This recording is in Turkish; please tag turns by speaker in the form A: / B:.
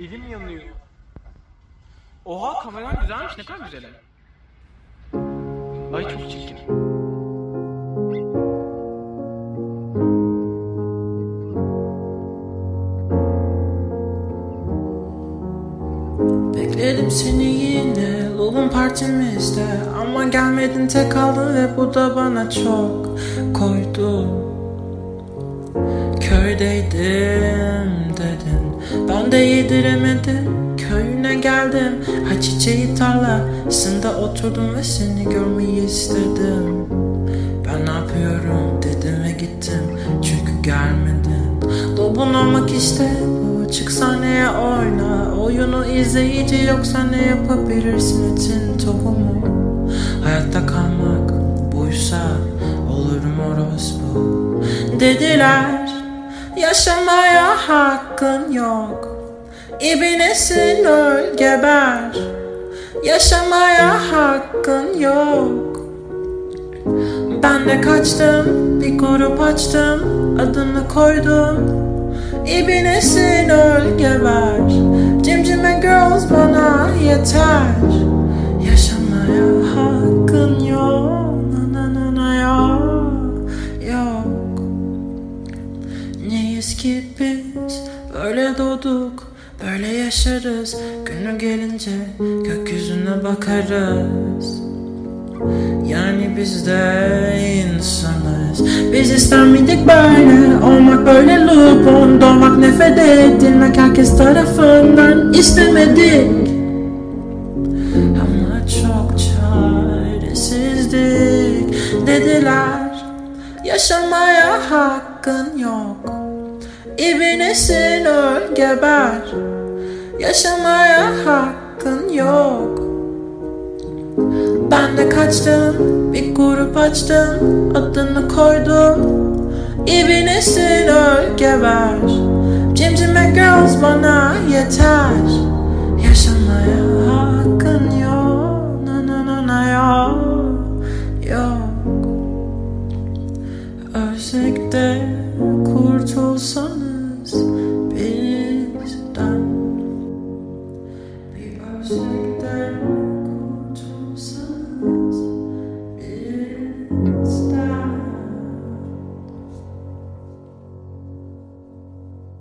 A: Elim yanıyor. Oha kameran güzelmiş ne kadar güzel. Ay çok çirkin.
B: Bekledim seni yine Lovun partimizde Ama gelmedin tek kaldın ve bu da bana çok koydu Köydeydim Ben de yediremedim Köyüne geldim. Ha çiçeği tarlasında oturdum ve seni görmeyi istedim. Ben ne yapıyorum dedim ve gittim Çünkü gelmedin. Lobun olmak işte bu Çık sahneye oyna. Oyunu izleyici yoksa ne yapabilirsin etin tohumu? Hayatta kalmak buysa olurum orospu? Dediler yaşamaya hakkın yok İbinesin öl geber. Yaşamaya hakkın yok. Ben de kaçtım, bir grup açtım, adını koydum. İbinesin öl geber. Cimcime girls bana yeter. Yaşamaya hakkın yok. Na na na yok Yok. Neyiz ki biz? Böyle doğduk Böyle yaşarız. Günü gelince gökyüzüne bakarız. Yani biz de insanız. Biz ister miydik böyle. Olmak böyle lupon Doğmak nefret edilmek Herkes tarafından istemedik. Ama çok çaresizdik. Dediler Yaşamaya hakkın yok İbinesin öl geber. Yaşamaya hakkın yok. Ben de kaçtım, bir grup açtım, adını koydum. İbinesin öl geber. Cimcime girls bana yeter. Yaşamaya Ölsek de kurtulsanız bizden. Bir ölsek de